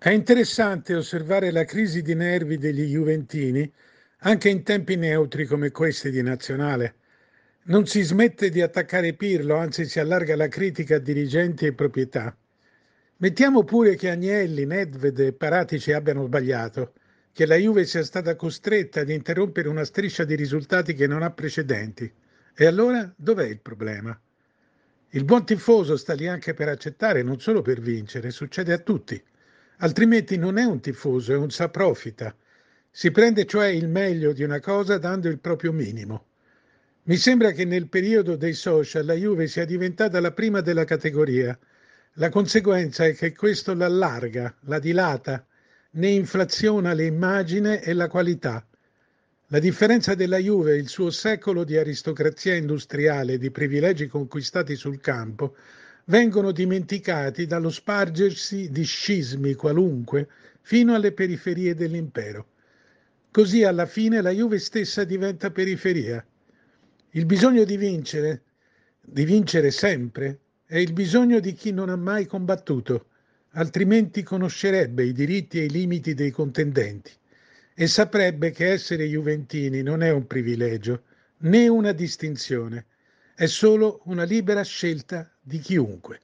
È interessante osservare la crisi di nervi degli Juventini anche in tempi neutri come questi di Nazionale. Non si smette di attaccare Pirlo, anzi si allarga la critica a dirigenti e proprietà. Mettiamo pure che Agnelli, Nedved e Paratici abbiano sbagliato, che la Juve sia stata costretta ad interrompere una striscia di risultati che non ha precedenti. E allora dov'è il problema? Il buon tifoso sta lì anche per accettare, non solo per vincere, succede a tutti altrimenti non è un tifoso, è un saprofita. Si prende cioè il meglio di una cosa dando il proprio minimo. Mi sembra che nel periodo dei social la Juve sia diventata la prima della categoria. La conseguenza è che questo l'allarga, la dilata, ne inflaziona l'immagine e la qualità. La differenza della Juve e il suo secolo di aristocrazia industriale e di privilegi conquistati sul campo vengono dimenticati dallo spargersi di scismi qualunque fino alle periferie dell'impero. Così alla fine la Juve stessa diventa periferia. Il bisogno di vincere, di vincere sempre, è il bisogno di chi non ha mai combattuto, altrimenti conoscerebbe i diritti e i limiti dei contendenti e saprebbe che essere juventini non è un privilegio né una distinzione, è solo una libera scelta di chiunque.